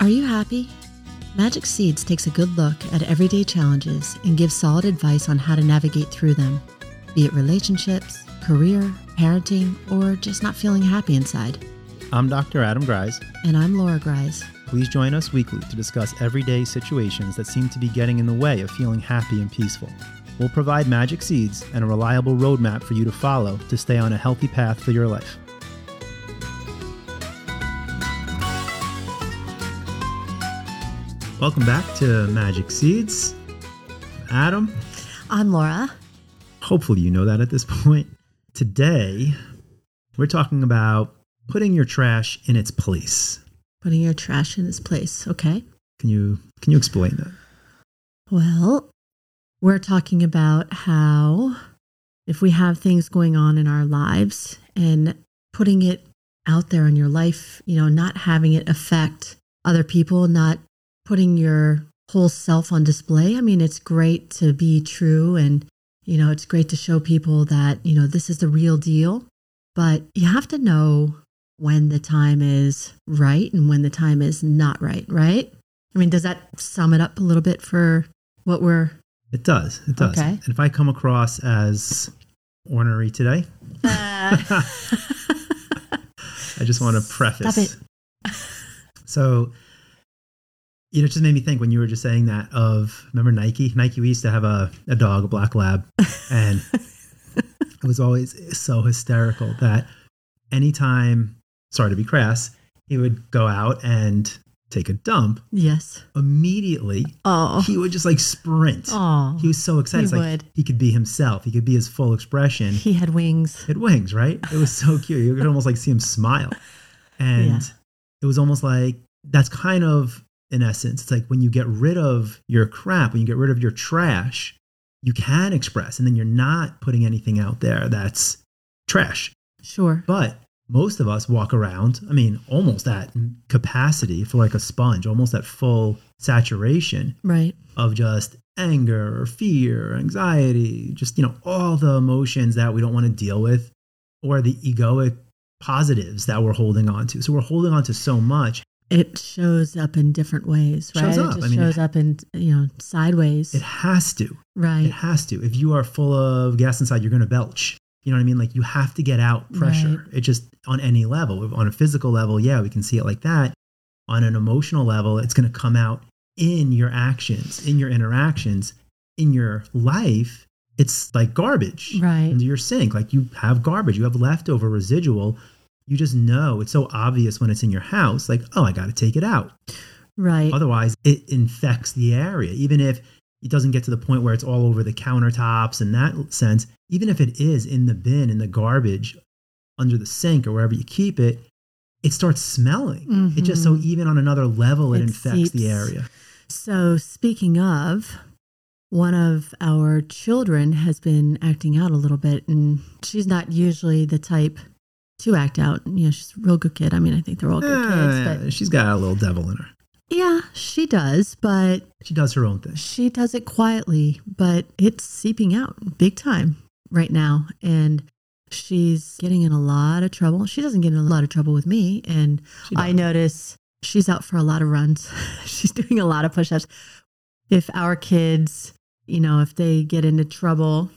Are you happy? Magic Seeds takes a good look at everyday challenges and gives solid advice on how to navigate through them, be it relationships, career, parenting, or just not feeling happy inside. I'm Dr. Adam Grise. And I'm Laura Grise. Please join us weekly to discuss everyday situations that seem to be getting in the way of feeling happy and peaceful. We'll provide magic seeds and a reliable roadmap for you to follow to stay on a healthy path for your life. Welcome back to Magic Seeds. Adam. I'm Laura. Hopefully, you know that at this point. Today, we're talking about putting your trash in its place. Putting your trash in its place. Okay. Can you can you explain that? Well, we're talking about how if we have things going on in our lives and putting it out there in your life, you know, not having it affect other people, not putting your whole self on display. I mean, it's great to be true and, you know, it's great to show people that, you know, this is the real deal. But you have to know when the time is right and when the time is not right, right? I mean, does that sum it up a little bit for what we're. It does. It does. Okay. And if I come across as ornery today, Uh, I just want to preface. So, you know, it just made me think when you were just saying that of remember Nike? Nike, we used to have a, a dog, a black lab, and it was always so hysterical that anytime, sorry to be crass, he would go out and take a dump, yes. immediately Oh. he would just like sprint. Oh. He was so excited. He like would. he could be himself. He could be his full expression. He had wings. It wings, right? It was so cute. You could almost like see him smile. And Yeah. it was almost like that's kind of in essence, it's like when you get rid of your crap, when you get rid of your trash, you can express and then you're not putting anything out there that's trash. Sure. But most of us walk around, I mean, almost at capacity for like a sponge, almost at full saturation Right. of just anger or fear, anxiety, just, you know, all the emotions that we don't want to deal with or the egoic positives that we're holding on to. So we're holding on to so much. It shows up in different ways, right? Shows up. It just I mean, shows it- up in, you know, sideways. It has to. Right? It has to. If you are full of gas inside, you're going to belch. You know what I mean? Like you have to get out pressure. It just on any level. On a physical level, yeah, we can see it like that. On an emotional level, it's going to come out in your actions, in your interactions, in your life. It's like garbage Right. into your sink. Like you have garbage, you have leftover residual. You just know it's so obvious when it's in your house. Like, oh, I got to take it out. Right. Otherwise, it infects the area. Even if it doesn't get to the point where it's all over the countertops in that sense, even if it is in the bin, in the garbage, under the sink or wherever you keep it, it starts smelling. It just so Mhm. even on another level, it, It infects the area. So, speaking of, one of our children has been acting out a little bit, and she's not usually the type to act out. You know, she's a real good kid. I mean, I think they're all good kids, but she's got a little devil in her. yeah, she does. But She does her own thing. she does it quietly, but it's seeping out big time right now. And she's getting in a lot of trouble. She doesn't get in a lot of trouble with me. And I notice she's out for a lot of runs. she's doing a lot of push ups. If our kids, you know, if they get into trouble,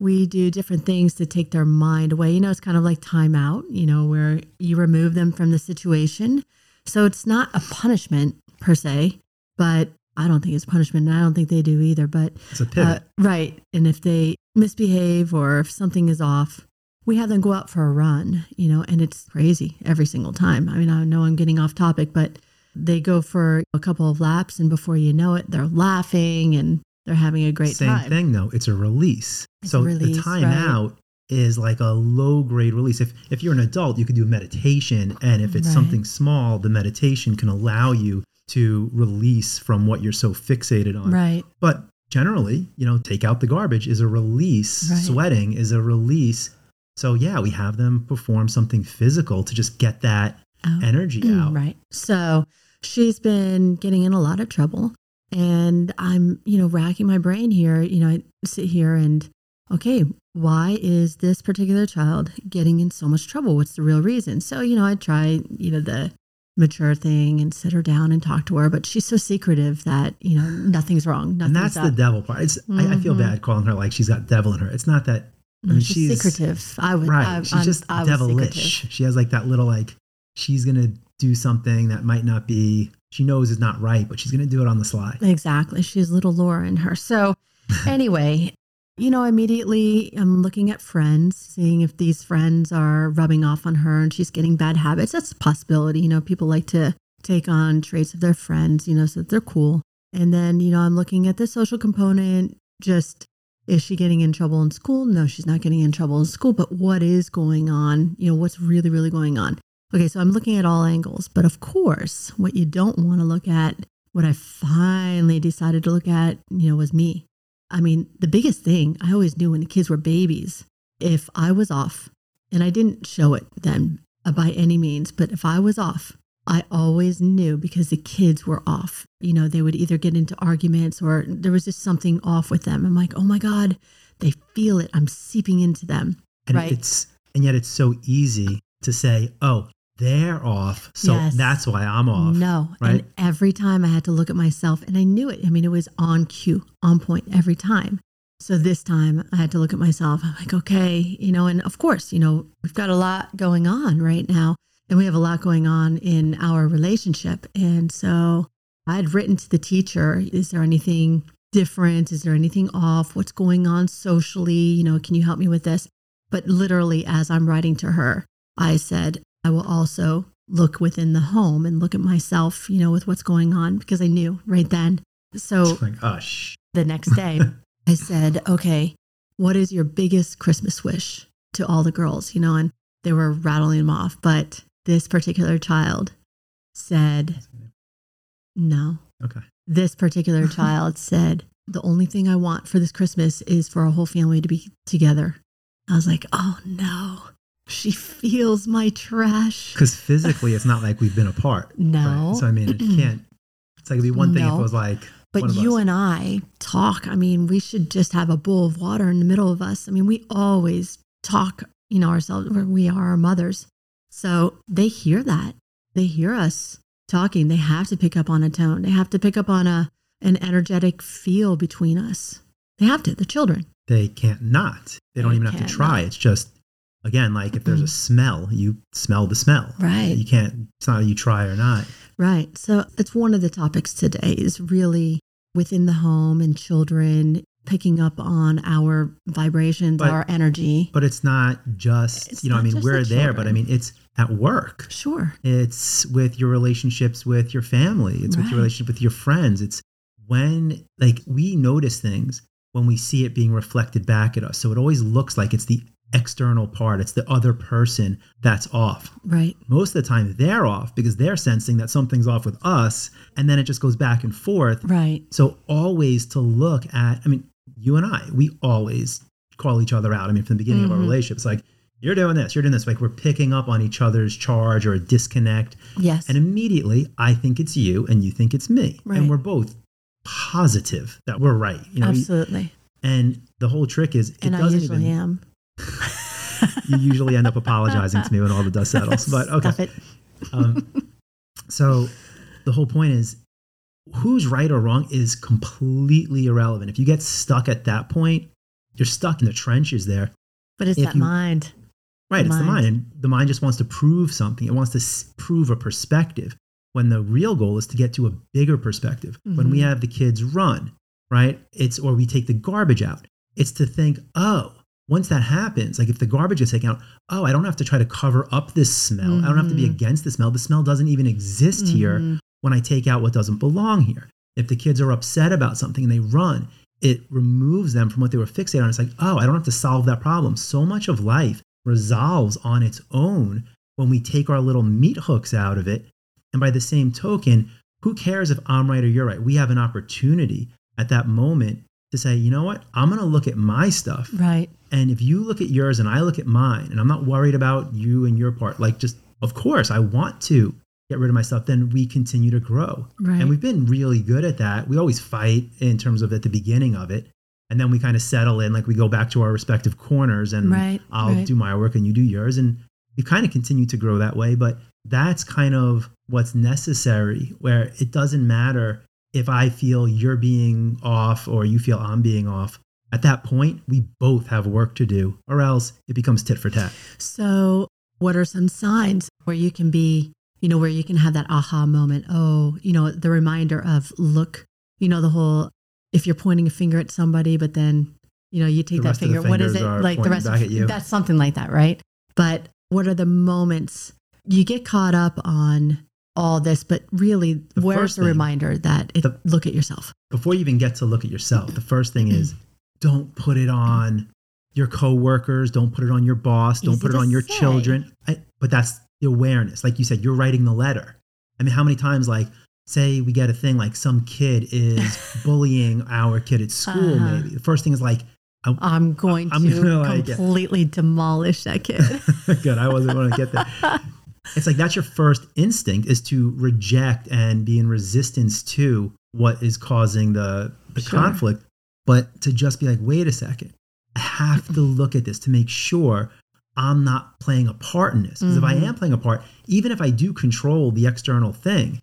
we do different things to take their mind away. You know, it's kind of like timeout, you know, where you remove them from the situation. So it's not a punishment per se, but I don't think it's punishment. And I don't think they do either. But It's a pivot. uh, right. And if they misbehave or if something is off, we have them go out for a run, you know, and it's crazy every single time. I mean, I know I'm getting off topic, but they go for a couple of laps and before you know it, they're laughing and they're having a great Same time. thing though. It's a release. It's so a release, the timeout is like a low grade release. If if you're an adult, you could do meditation, and if it's Right. something small, the meditation can allow you to release from what you're so fixated on. Right. But generally, you know, take out the garbage is a release. Right. Sweating is a release. So yeah, we have them perform something physical to just get that Out. energy Mm, out. Right. So she's been getting in a lot of trouble. And I'm, you know, racking my brain here. You know, I sit here and, okay, why is this particular child getting in so much trouble? What's the real reason? So, you know, I try, you know, the mature thing and sit her down and talk to her. But she's so secretive that, you know, nothing's wrong. and that's up. the devil part. It's I, I feel Mhm. bad calling her like she's got devil in her. It's not that No, mean, she's, she's- secretive. I would, right. I, she's I'm- just I devilish. secretive. She has like that little like she's gonna do something that might not be she knows is not right, but she's gonna do it on the sly. Exactly. She's has little Laura in her. So, anyway, you know, immediately I'm looking at friends, seeing if these friends are rubbing off on her and she's getting bad habits. That's a possibility. You know, people like to take on traits of their friends, you know, so that they're cool. And then, you know, I'm looking at the social component. Just is she getting in trouble in school? No, she's not getting in trouble in school. But what is going on? You know, what's really, really going on? Okay, so I'm looking at all angles. But of course, what you don't want to look at what I finally decided to look at, you know, was me. I mean, the biggest thing I always knew when the kids were babies, if I was off, and I didn't show it then uh, by any means, but if I was off, I always knew because the kids were off. You know, they would either get into arguments or there was just something off with them. I'm like, oh my God, they feel it. I'm seeping into them. And Right. it's and yet it's so easy to say, Oh, they're off. So Yes. that's why I'm off. No. right? And every time I had to look at myself and I knew it. I mean, it was on cue, on point every time. So this time I had to look at myself. I'm like, okay, you know, and of course, you know, we've got a lot going on right now and we have a lot going on in our relationship. And so I had written to the teacher, is there anything different? Is there anything off? What's going on socially? You know, can you help me with this? But literally, as I'm writing to her, I said, I will also look within the home and look at myself, you know, with what's going on because I knew right then. So like, oh sh the next day, I said, okay, what is your biggest Christmas wish to all the girls, you know? And they were rattling them off. But this particular child said, no. Okay. This particular child said, the only thing I want for this Christmas is for our whole family to be together. I was like, oh no, she feels my trash. Because physically it's not like we've been apart. No. Right? So I mean it can't it's like it'd be one thing if it was like But you us. and I talk. I mean, we should just have a bowl of water in the middle of us. I mean, we always talk, you know, ourselves where we are our mothers. So they hear that. They hear us talking. They have to pick up on a tone. They have to pick up on a an energetic feel between us. They have to. The children. they can't not. They don't even have to try. not. It's just again, like if there's mm. a smell, you smell the smell. Right. You can't it's not you try or not. Right. So that's one of the topics today is really within the home and children picking up on our vibrations, But- our energy. But it's not just It's you know, I mean, we're the there, but I mean it's at work. Sure. It's with your relationships with your family. It's with your relationship with your friends. It's when like we notice things when we see it being reflected back at us. So it always looks like it's the external part. It's the other person that's off. Right. Most of the time they're off because they're sensing that something's off with us and then it just goes back and forth. Right. So always to look at I mean, you and I, we always call each other out. I mean, from the beginning of our Mhm. relationship, it's like you're doing this, you're doing this. Like we're picking up on each other's charge or a disconnect. Yes. And immediately I think it's you and you think it's me. Right. And we're both positive that we're right. You know, Absolutely. and the whole trick is it and I doesn't usually even am. You usually end up apologizing to me when all the dust settles. But okay. Um, so the whole point is who's right or wrong is completely irrelevant. If you get stuck at that point, you're stuck in the trenches there. But it's if that you- mind. Right, it's the Mind. mind. And the mind just wants to prove something. It wants to s- prove a perspective. When the real goal is to get to a bigger perspective. When we Mhm. have the kids run, right? It's or we take the garbage out. It's to think, oh, once that happens, like if the garbage is taken out, oh, I don't have to try to cover up this smell. I don't have to be Mhm. against the smell. The smell doesn't even exist here Mhm. when I take out what doesn't belong here. If the kids are upset about something and they run, it removes them from what they were fixated on. It's like, oh, I don't have to solve that problem. So much of life resolves on its own when we take our little meat hooks out of it. And by the same token, who cares if I'm right or you're right? We have an opportunity at that moment to say, you know what? I'm going to look at my stuff. Right. And if you look at yours and I look at mine, and I'm not worried about you and your part, like just, of course, I want to get rid of myself, then we continue to grow. Right. And we've been really good at that. We always fight in terms of at the beginning of it. And then we kind of settle in, like we go back to our respective corners and Right, I'll right. do my work and you do yours. And we kind of continue to grow that way. But that's kind of what's necessary, where it doesn't matter if I feel you're being off or you feel I'm being off. At that point, we both have work to do, or else it becomes tit for tat. So, what are some signs where you can be, you know, where you can have that aha moment? Oh, you know, the reminder of look, you know, the whole if you're pointing a finger at somebody, but then, you know, you take that rest of the finger. What is it? Like the rest of that's something like that, right? But what are the moments you get caught up on all this, but really, The where's the thing- reminder that it, the- look at yourself? Before you even get to look at yourself, the first thing is mm. Don't put it on your coworkers, don't put it on your boss, don't Easy put it on your say. children. I, but that's the awareness. Like you said, you're writing the letter. I mean, how many times, like, say we get a thing like some kid is bullying our kid at school, Uh-huh. maybe. The first thing is like, I, I'm going I'm to gonna like completely demolish that kid. Good. I wasn't going to get there. It's like that's your first instinct is to reject and be in resistance to what is causing the, the Sure. conflict, but to just be like, wait a second, I have to look at this to make sure I'm not playing a part in this. Because if I Mhm. am playing a part, even if I do control the external thing,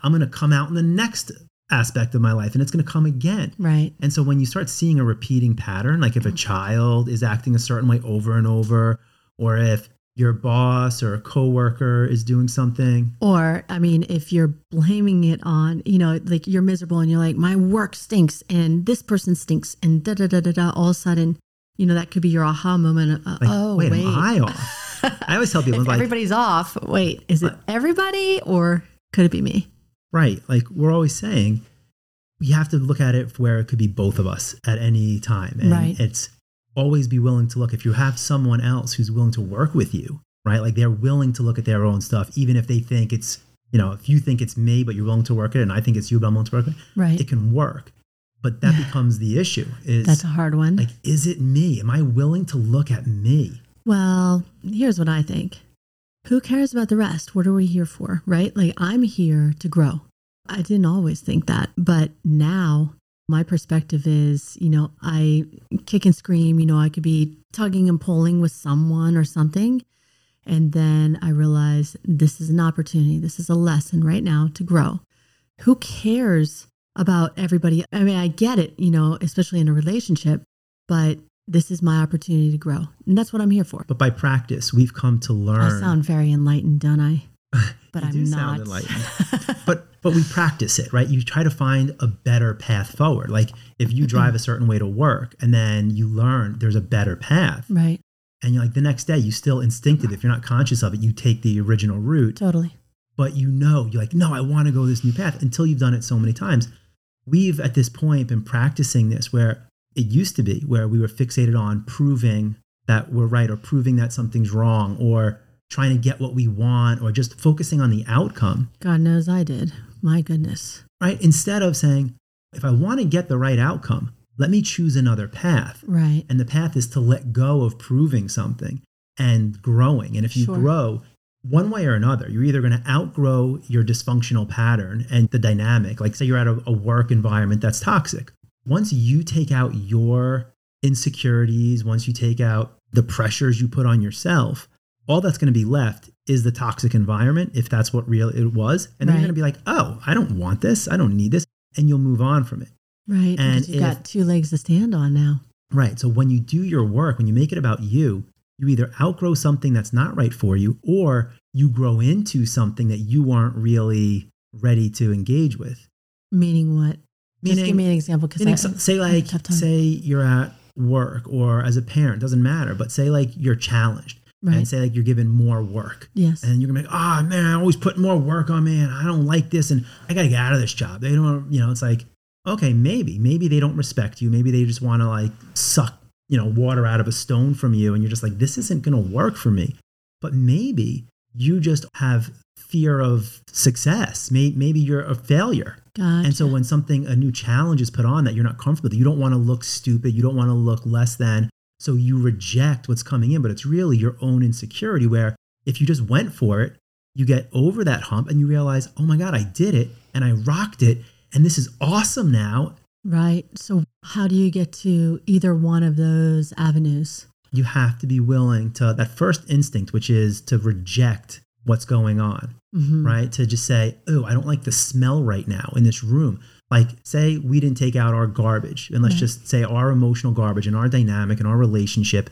I'm going to come out in the next aspect of my life and it's going to come again. right. And so when you start seeing a repeating pattern, like if a child is acting a certain way over and over, or if your boss or a coworker is doing something, Or, I mean, if you're blaming it on, you know, like you're miserable and you're like, my work stinks and this person stinks and da da da da da, all of a sudden, you know, that could be your aha moment. Of, uh, like, oh, wait, wait. am I off? I always tell people, like, everybody's off, wait, is it What? everybody or could it be me? right, like we're always saying, you have to look at it where it could be both of us at any time. And Right. it's always be willing to look. If you have someone else who's willing to work with you, right, like they're willing to look at their own stuff, even if they think it's, you know, if you think it's me, but you're willing to work it, and I think it's you, but I'm willing to work it, Right. it can work. But that becomes the issue is That's a hard one. like, is it me? Am I willing to look at me? Well, here's what I think. Who cares about the rest? What are we here for? Right? Like, I'm here to grow. I didn't always think that, but now my perspective is, you know, I kick and scream, you know, I could be tugging and pulling with someone or something. And then I realize this is an opportunity, this is a lesson right now to grow. Who cares about everybody? I mean, I get it, you know, especially in a relationship, but this is my opportunity to grow. And that's what I'm here for. But by practice, we've come to learn. I sound very enlightened, don't I? But I'm not. sound enlightened. but but we practice it, right? You try to find a better path forward. Like if you mm-hmm. drive a certain way to work and then you learn there's a better path, right. and you're like the next day you still instinctive, if you're not conscious of it, you take the original route. Totally. but you know you're like no i want to go this new path until you've done it so many times we've at this point been practicing this where it used to be where we were fixated on proving that we're right or proving that something's wrong or trying to get what we want or just focusing on the outcome God knows I did. My goodness. right instead of saying if i want to get the right outcome let me choose another path Right. and the path is to let go of proving something and growing. And if you Sure. grow one way or another, you're either going to outgrow your dysfunctional pattern and the dynamic. Like, say you're at a, a work environment that's toxic. Once you take out your insecurities, once you take out the pressures you put on yourself, all that's going to be left is the toxic environment, if that's what real it was. And then Right. you're going to be like, oh, I don't want this. I don't need this. And you'll move on from it. Right. And you've if- got two legs to stand on now. Right. So when you do your work, when you make it about you, you either outgrow something that's not right for you or you grow into something that you aren't really ready to engage with. Meaning what? Just give me an example. Because so- say like a tough time. say you're at work or as a parent, doesn't matter, but say like you're challenged right. and say like you're given more work. yes. And you're gonna be like, oh man, I always put more work on me and I don't like this and I gotta get out of this job. They don't you know, it's like, okay, maybe. Maybe they don't respect you. Maybe they just wanna like suck, you know, water out of a stone from you and you're just like, this isn't gonna work for me. But maybe you just have fear of success. May- Maybe you're a failure. gotcha. And so when something, a new challenge is put on that you're not comfortable with, you don't want to look stupid, you don't want to look less than. So you reject what's coming in, but it's really your own insecurity where if you just went for it, you get over that hump and you realize, oh my God, I did it and I rocked it. And this is awesome now. right. So how do you get to either one of those avenues? You have to be willing to that first instinct, which is to reject what's going on, Mhm. right? To just say, oh, I don't like the smell right now in this room. Like, say we didn't take out our garbage, and let's Right. just say our emotional garbage and our dynamic and our relationship.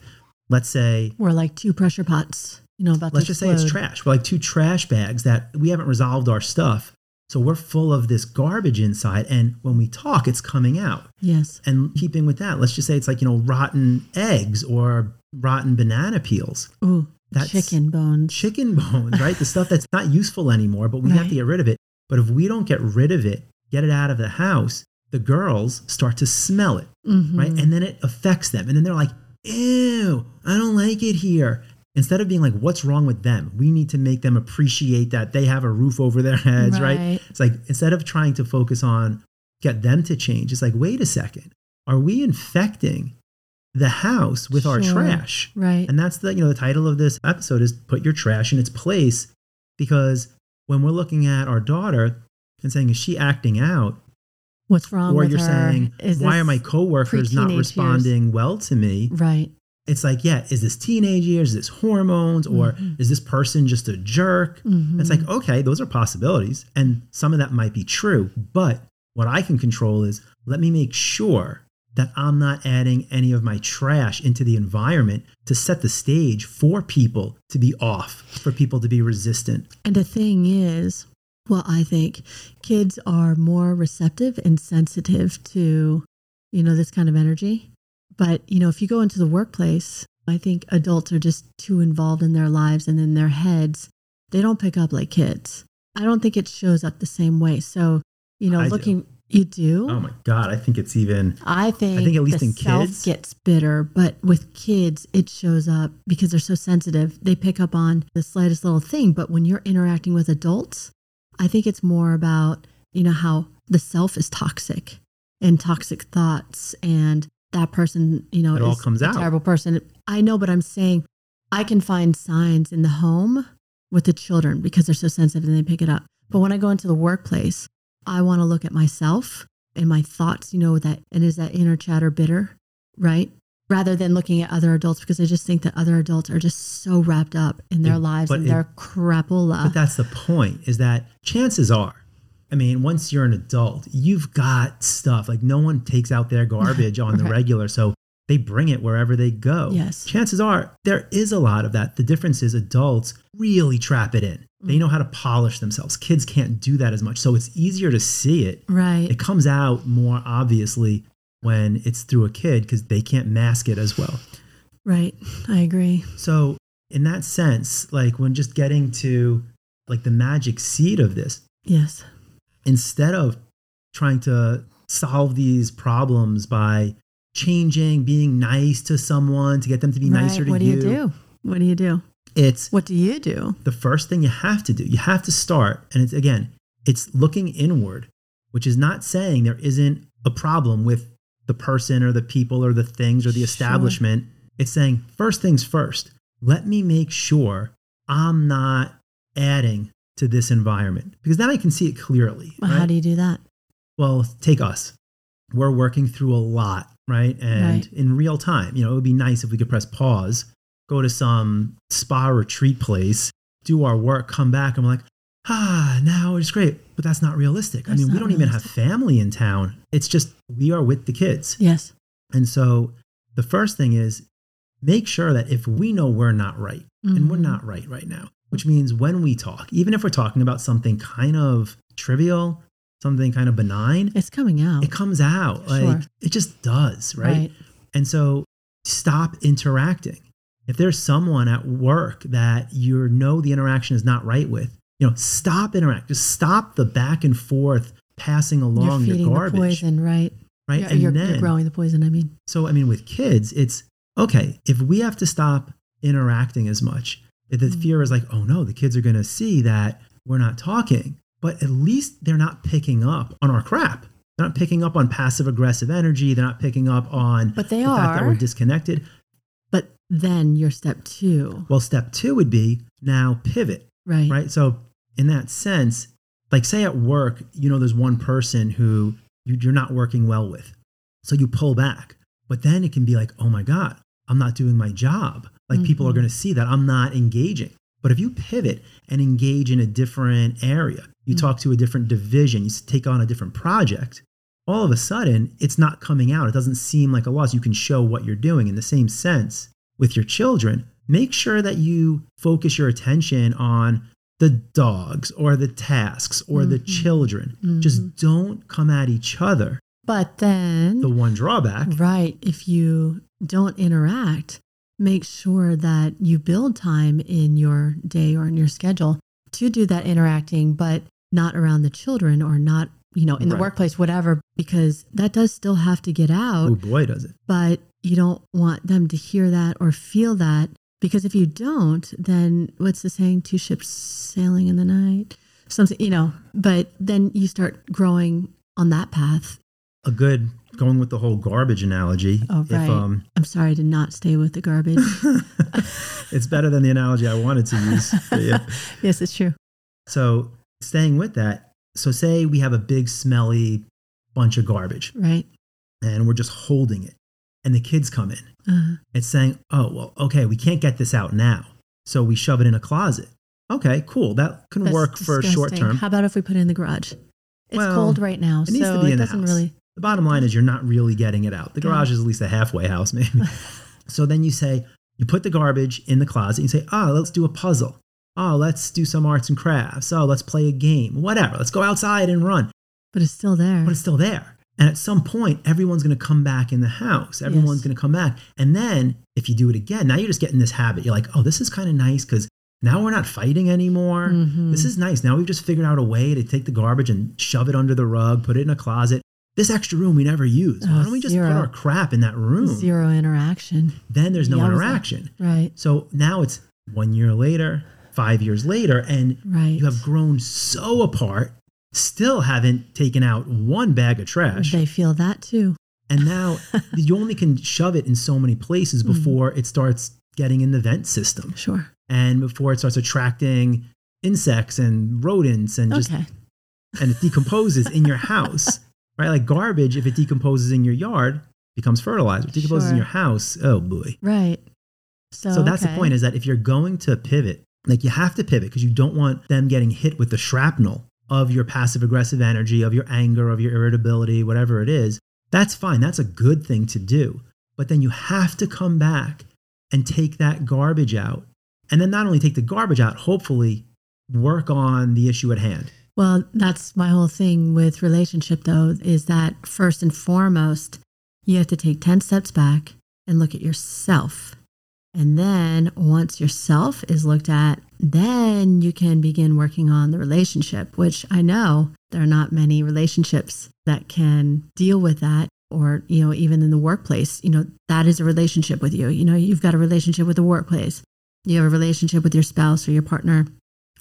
Let's say We're like two pressure pots, you know, about let's to just say it's trash. We're like two trash bags that we haven't resolved our stuff. So we're full of this garbage inside. And when we talk, it's coming out. Yes. And keeping with that, let's just say it's like, you know, rotten eggs or rotten banana peels, Ooh, That's- chicken bones. chicken bones, right? the stuff that's not useful anymore, but we have to get rid of it. But if we don't get rid of it, get it out of the house, the girls start to smell it Mhm. right? And then it affects them. And then they're like, ew, I don't like it here. Instead of being like, what's wrong with them? We need to make them appreciate that they have a roof over their heads, right? Right. It's like, instead of trying to focus on get them to change, it's like, wait a second, are we infecting the house with our trash? Right. And that's the, you know, the title of this episode is put your trash in its place because when we're looking at our daughter and saying, is she acting out? What's wrong or with you're her? saying, Is why are my coworkers not pre-teenage years? responding well to me? Right. It's like, yeah, is this teenage years? Is this hormones? Or Mhm. is this person just a jerk? Mhm. It's like, okay, those are possibilities. And some of that might be true. But what I can control is let me make sure that I'm not adding any of my trash into the environment to set the stage for people to be off, for people to be resistant. And the thing is, well, I think kids are more receptive and sensitive to, you know, this kind of energy. But, you know, if you go into the workplace, I think adults are just too involved in their lives and in their heads. They don't pick up like kids. I don't think it shows up the same way. So, you know, I do. looking, you do. Oh my God, I think it's even, I think, I think at least in kids- gets bitter, but with kids, it shows up because they're so sensitive. They pick up on the slightest little thing. But when you're interacting with adults, I think it's more about, you know, how the self is toxic and toxic thoughts and that person, you know, It all comes a out. terrible person. I know, but I'm saying I can find signs in the home with the children because they're so sensitive and they pick it up. But when I go into the workplace, I want to look at myself and my thoughts, you know, that and is that inner chatter bitter, right? Rather than looking at other adults because I just think that other adults are just so wrapped up in their It- lives and it- their crapola. But that's the point is that chances are, I mean, once you're an adult, you've got stuff like no one takes out their garbage on the regular. So they bring it wherever they go. Yes. Chances are there is a lot of that. The difference is adults really trap it in. Mm. They know how to polish themselves. Kids can't do that as much. So it's easier to see it. right. It comes out more obviously when it's through a kid because they can't mask it as well. Right. I agree. So in that sense, like when just getting to like the magic seed of this, Yes. instead of trying to solve these problems by changing, being nice to someone to get them to be right. nicer to what do you, you do? What do you do? it's What do you do? the first thing you have to do. You have to start, and it's again, it's looking inward, which is not saying there isn't a problem with the person or the people or the things or the Sure. establishment. It's saying first things first. Let me make sure I'm not adding to this environment because then I can see it clearly. Well, How do you do that? well, take us. We're working through a lot, right? And Right. in real time, you know, it would be nice if we could press pause, go to some spa retreat place, do our work, come back, and we're like, ah, now it's great. But that's not realistic. I mean, we don't even have family in town. It's just we are with the kids. Yes. And so the first thing is make sure that if we know we're not right, and we're Mhm. not right right now, which means when we talk, even if we're talking about something kind of trivial, something kind of benign, It's coming out. it comes out like Sure. it just does right? and so stop interacting if there's someone at work that you know the interaction is not right with you know stop interact just stop the back and forth passing along You're your feeding the garbage poison, right? right You're, and you're, then you're growing the poison. I mean, so i mean with kids it's okay if we have to stop interacting as much if the Mhm. fear is like oh no the kids are going to see that we're not talking but at least they're not picking up on our crap they're not picking up on passive aggressive energy they're not picking up on but they the fact that we're disconnected but then your step two, well step two would be now pivot right? right so in that sense like say at work you know there's one person who you- you're not working well with so you pull back but then it can be like oh my god i'm not doing my job like people are Mhm. going to see that i'm not engaging but if you pivot and engage in a different area, you Mm. talk to a different division, you take on a different project, all of a sudden it's not coming out. It doesn't seem like a loss. You can show what you're doing in the same sense with your children. Make sure that you focus your attention on the dogs or the tasks or the Mhm. children. Mhm. Just don't come at each other. But then, The one drawback, right, if you don't interact, make sure that you build time in your day or in your schedule to do that interacting, but not around the children or not, you know, in the Right. workplace, whatever, because that does still have to get out. oh boy, does it. but you don't want them to hear that or feel that because if you don't then what's the saying two ships sailing in the night something you know but then you start growing on that path A good going with the whole garbage analogy. Oh, right. If um i'm sorry to not stay with the garbage it's better than the analogy I wanted to use. Yeah. yes it's true So staying with that, so say we have a big smelly bunch of garbage right and we're just holding it, and the kids come in. uh, It's saying, "Oh well, okay, we can't get this out now, so we shove it in a closet." Okay, cool. That can that's work for short disgusting. term. how about if we put it in the garage it's Well, cold right now it needs so to be it in the doesn't house. really The bottom line is you're not really getting it out. The Yeah. garage is at least a halfway house, maybe. so then you say, you put the garbage in the closet. You say, oh, let's do a puzzle. Oh, let's do some arts and crafts. Oh, let's play a game. Whatever. Let's go outside and run. but it's still there But it's still there. And at some point, everyone's going to come back in the house. Everyone's Yes. going to come back. And then if you do it again, now you're just getting this habit. You're like, oh, this is kind of nice because now we're not fighting anymore. Mhm. This is nice. Now we've just figured out a way to take the garbage and shove it under the rug, put it in a closet. This extra room we never use. Why Oh, don't we just zero. put our crap in that room? zero interaction Then there's no interaction. right So now it's one year later, five years later, and right you have grown so apart, still haven't taken out one bag of trash. they feel that too And now you only can shove it in so many places Mm-hmm. before it starts getting in the vent system sure and before it starts attracting insects and rodents and just okay and it decomposes in your house. Right? Like garbage, if it decomposes in your yard, becomes fertilizer. If it decomposes in your house, oh boy. Right. So, So that's the point is that if you're going to pivot, like you have to pivot because you don't want them getting hit with the shrapnel of your passive aggressive energy, of your anger, of your irritability, whatever it is. That's fine. That's a good thing to do. But then you have to come back and take that garbage out. And then not only take the garbage out, hopefully work on the issue at hand. Well, that's my whole thing with relationship, though, is that first and foremost, you have to take 10 steps back and look at yourself. And then once yourself is looked at, then you can begin working on the relationship, which I know there are not many relationships that can deal with that. Or, you know, even in the workplace, you know, that is a relationship with you. You know, you've got a relationship with the workplace, you have a relationship with your spouse or your partner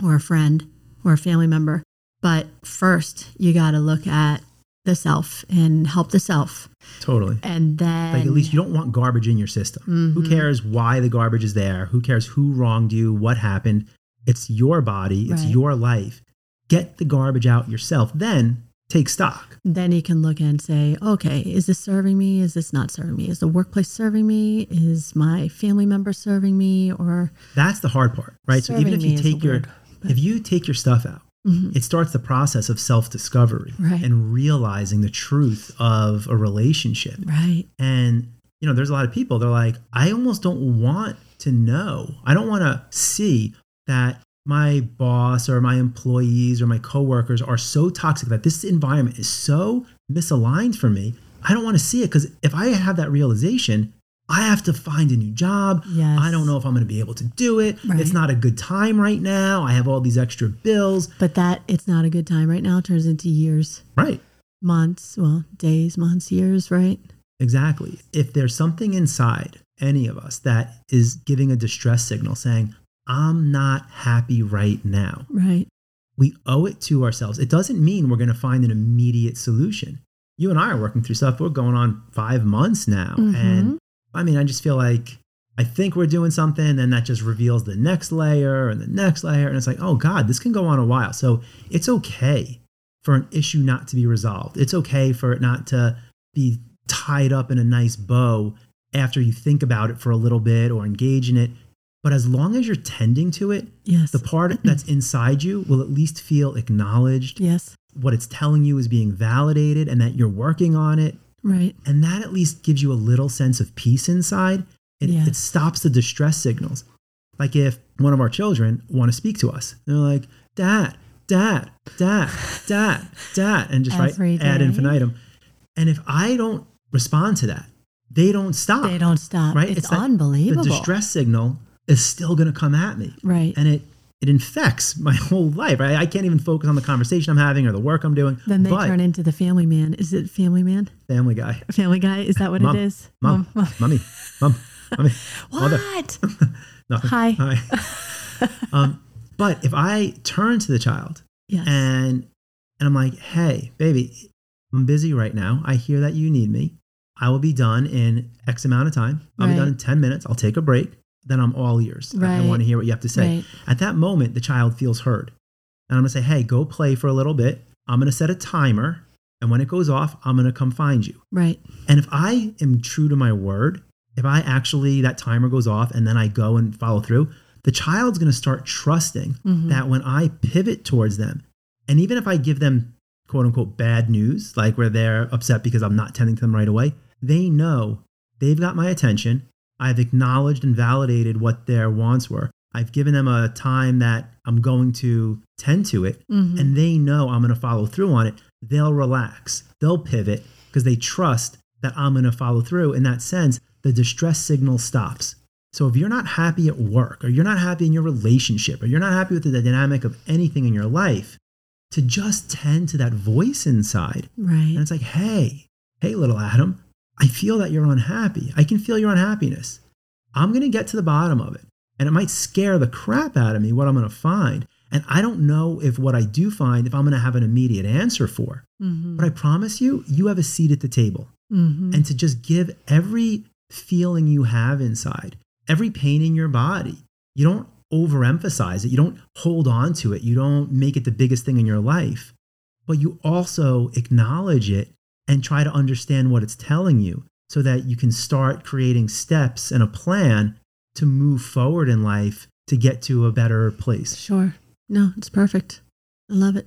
or a friend or a family member. But first, you got to look at the self and help the self. Totally. And then, Like at least you don't want garbage in your system. Who Mhm. cares why the garbage is there? Who cares who wronged you? What happened? It's your body, it's Right. your life. Get the garbage out yourself. Then take stock. then you can look and say, okay, is this serving me? Is this not serving me? Is the workplace serving me? Is my family member serving me? Or That's the hard part, right? so even if you take your word, if you take your stuff out, Mhm. it starts the process of self-discovery Right. and realizing the truth of a relationship. right, And you know, there's a lot of people they're like, I almost don't want to know. I don't want to see that my boss or my employees or my coworkers are so toxic that this environment is so misaligned for me. I don't want to see it because if I have that realization, I have to find a new job. Yes. I don't know if I'm going to be able to do it. Right. It's not a good time right now. I have all these extra bills. but that it's not a good time right now turns into years, Right. months, well, days, months, years, right? Exactly. If there's something inside any of us that is giving a distress signal saying, I'm not happy right now, Right. we owe it to ourselves. It doesn't mean we're going to find an immediate solution. You and I are working through stuff. We're going on five months now. Mhm. And I mean, I just feel like I think we're doing something, and that just reveals the next layer and the next layer. And it's like, oh God, this can go on a while. So it's okay for an issue not to be resolved. It's okay for it not to be tied up in a nice bow after you think about it for a little bit or engage in it. But as long as you're tending to it, Yes. the part that's inside you will at least feel acknowledged. yes. What it's telling you is being validated and that you're working on it. Right. And that at least gives you a little sense of peace inside. It, Yes. it stops the distress signals. Like if one of our children want to speak to us, they're like, Dad, Dad, Dad, Dad, Dad, and just Every write ad infinitum. And if I don't respond to that, they don't stop. They don't stop. Right? It's, It's unbelievable. The distress signal is still going to come at me Right. and it it infects my whole life. Right? I can't even focus on the conversation I'm having or the work I'm doing. then they but turn into the family man. Is it family man? Family Guy, Family guy? Is that what Mom. it is? mom, mummy, mom, mommy, mother. What? Nothing. Hi. Hi. um, but if I turn to the child Yes. and and I'm like, hey, baby, I'm busy right now. I hear that you need me. I will be done in X amount of time. I'll be done in 10 minutes. I'll take a break. Then I'm all ears. I- I want to hear what you have to say. Right. At that moment, the child feels heard. And I'm going to say, hey, go play for a little bit. I'm going to set a timer. And when it goes off, I'm going to come find you. Right. And if I am true to my word, if I actually, that timer goes off and then I go and follow through, the child's going to start trusting Mhm. that when I pivot towards them, and even if I give them quote unquote bad news, like where they're upset because I'm not tending to them right away, they know they've got my attention. I've acknowledged and validated what their wants were. I've given them a time that I'm going to tend to it, Mhm. and they know I'm going to follow through on it. They'll relax, they'll pivot because they trust that I'm going to follow through. In that sense, the distress signal stops. So if you're not happy at work, or you're not happy in your relationship, or you're not happy with the dynamic of anything in your life, to just tend to that voice inside. right. And it's like, hey, hey, little Adam, I feel that you're unhappy. I can feel your unhappiness. I'm going to get to the bottom of it. And it might scare the crap out of me what I'm going to find. And I don't know if what I do find, if I'm going to have an immediate answer for. Mhm. But I promise you, you have a seat at the table Mhm. and to just give every feeling you have inside, every pain in your body. You don't overemphasize it, you don't hold on to it, you don't make it the biggest thing in your life, but you also acknowledge it and try to understand what it's telling you so that you can start creating steps and a plan to move forward in life to get to a better place. Sure. No, it's perfect. I love it.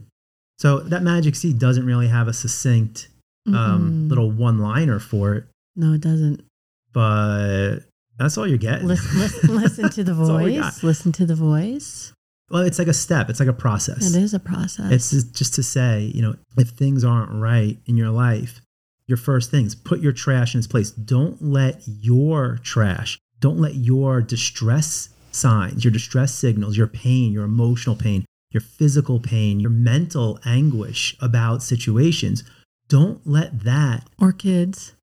So that magic seed doesn't really have a succinct um, Mm-mm. little one liner for it, No, it doesn't. but that's all you're getting. Listen, listen, listen to the That's all we got. voice. Listen to the voice. Well, it's like a step. It's like a process. It is a process. It's just, just to say, you know, if things aren't right in your life, your first things, put your trash in its place. Don't let your trash, don't let your distress signs, your distress signals, your pain, your emotional pain, your physical pain, your mental anguish about situations, don't let that, or kids.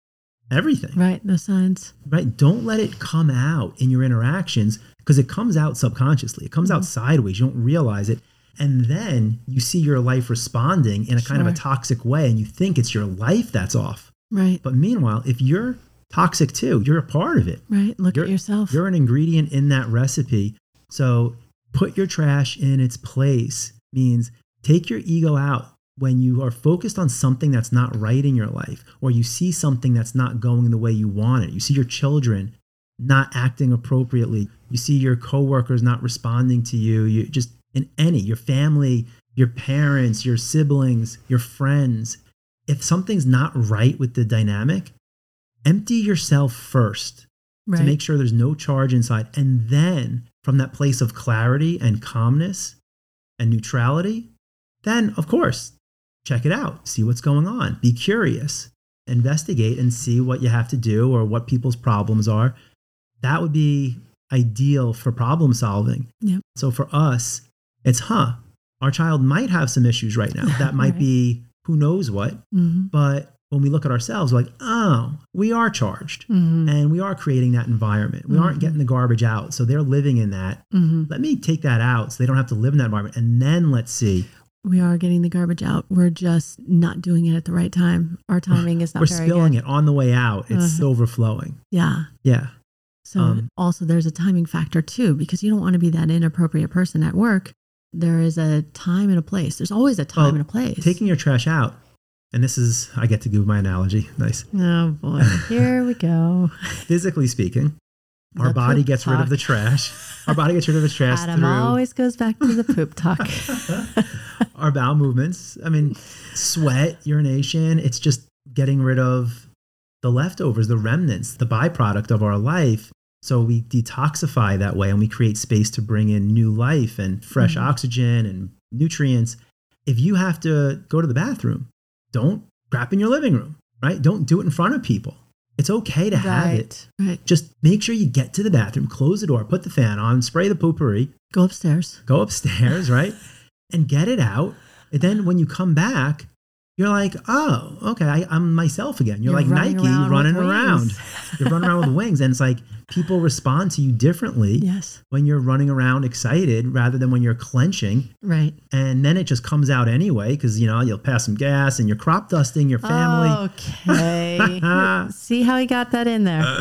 everything, Right. The signs. right? Don't let it come out in your interactions because it comes out subconsciously. It comes out Mhm. sideways. You don't realize it. And then you see your life responding in a kind of a toxic way and you think it's your life that's off. Right. But meanwhile, if you're toxic too, you're a part of it. Right. Look You're- at yourself. You're an ingredient in that recipe. So put your trash in its place means take your ego out when you are focused on something that's not right in your life or you see something that's not going the way you want it. You see your children not acting appropriately. You see your coworkers not responding to you. You just in any, your family, your parents, your siblings, your friends. If something's not right with the dynamic, empty yourself first right. to make sure there's no charge inside. And then from that place of clarity and calmness and neutrality, then of course, check it out, see what's going on, be curious, investigate and see what you have to do or what people's problems are. That would be ideal for problem solving. Yep. So for us, it's huh, our child might have some issues right now. That might Right. be who knows what. Mhm. But when we look at ourselves, we're like, oh, we are charged Mhm. and we are creating that environment. We aren't Mhm. getting the garbage out. So they're living in that. Mhm. Let me take that out so they don't have to live in that environment. And then let's see. We are getting the garbage out. We're just not doing it at the right time. Our timing is not We're spilling good. it on the way out. It's Uh-huh. overflowing. Yeah. Yeah. So Um, also there's a timing factor too, because you don't want to be that inappropriate person at work. There is a time and a place. There's always a time Well, and a place. Taking your trash out. And this is, I get to give my analogy. Nice. oh boy, here we go. Physically speaking, our The body gets rid of the trash. our body gets rid of the trash. Adam through always goes back to the poop talk. our bowel movements. I mean, sweat, urination, it's just getting rid of the leftovers, the remnants, the byproduct of our life. So we detoxify that way and we create space to bring in new life and fresh Mhm. oxygen and nutrients. If you have to go to the bathroom, don't crap in your living room, right? Don't do it in front of people. It's okay to have it. right, right. Just make sure you get to the bathroom, close the door, put the fan on, spray the Poo-Pourri, Go upstairs. go upstairs, right? and get it out. And then when you come back, you're like, oh, okay, I, I'm myself again. You're, like running Nike around running around. You're running around with wings. And it's like people respond to you differently yes, when you're running around excited rather than when you're clenching. right. And then it just comes out anyway because, you know, you'll pass some gas and you're crop dusting your family. Okay. See how he got that in there.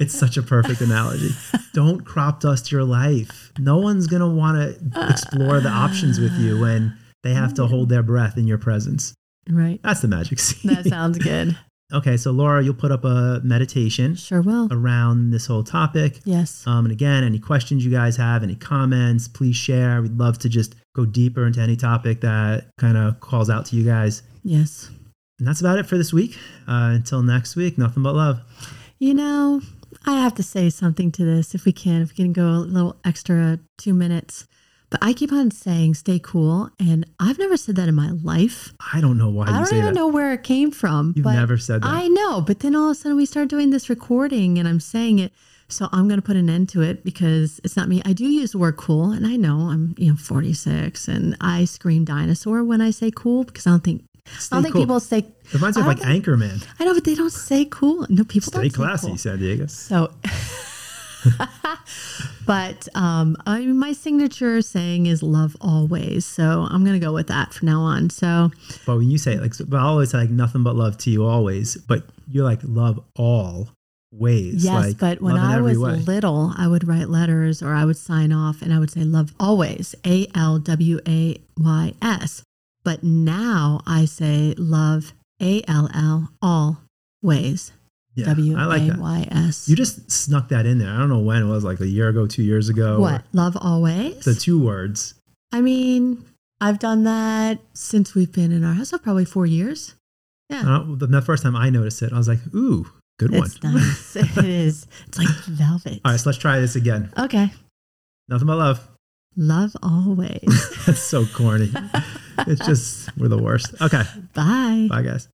It's such a perfect analogy. Don't crop dust your life. No one's going to want to explore the options with you when they have to hold their breath in your presence. Right. That's the magic seed. That sounds good. okay, so Laura, you'll put up a meditation Sure will. around this whole topic. Yes. Um, and again, any questions you guys have, any comments, please share. We'd love to just go deeper into any topic that kind of calls out to you guys. Yes. And that's about it for this week. Uh, until next week, nothing but love. You know, I have to say something to this if we can, if we can go a little extra two minutes. But I keep on saying stay cool. And I've never said that in my life. I don't know why I you don't even that. know where it came from. You've never said that. I know. But then all of a sudden we start doing this recording and I'm saying it. So I'm going to put an end to it because it's not me. I do use the word cool. And I know I'm, you know, 46 and I scream dinosaur when I say cool because I don't think, Stay I don't think cool. people say, It reminds me of like Anchorman. I know, but they don't say cool. No, people Stay don't say classy, cool. San Diego. So, but um, I mean, my signature saying is love always. So I'm going to go with that from now on. So, But when you say it, like, but I always say like nothing but love to you always. But you're like love all ways. yes, like, but when I was way. little, I would write letters or I would sign off and I would say love always, A L W A Y S. But now I say love, A L L, all ways, yeah, W A. Y S. You just snuck that in there. I don't know when it was, like a year ago, two years ago. What? Love always? The two words. I mean, I've done that since we've been in our house, so probably four years. Uh, the, the first time I noticed it, I was like, ooh, good one. It's nice. it is. It's like velvet. All right, so let's try this again. Okay. Nothing but love. Love always. That's so corny. it's just, we're the worst. Okay. Bye. Bye, guys.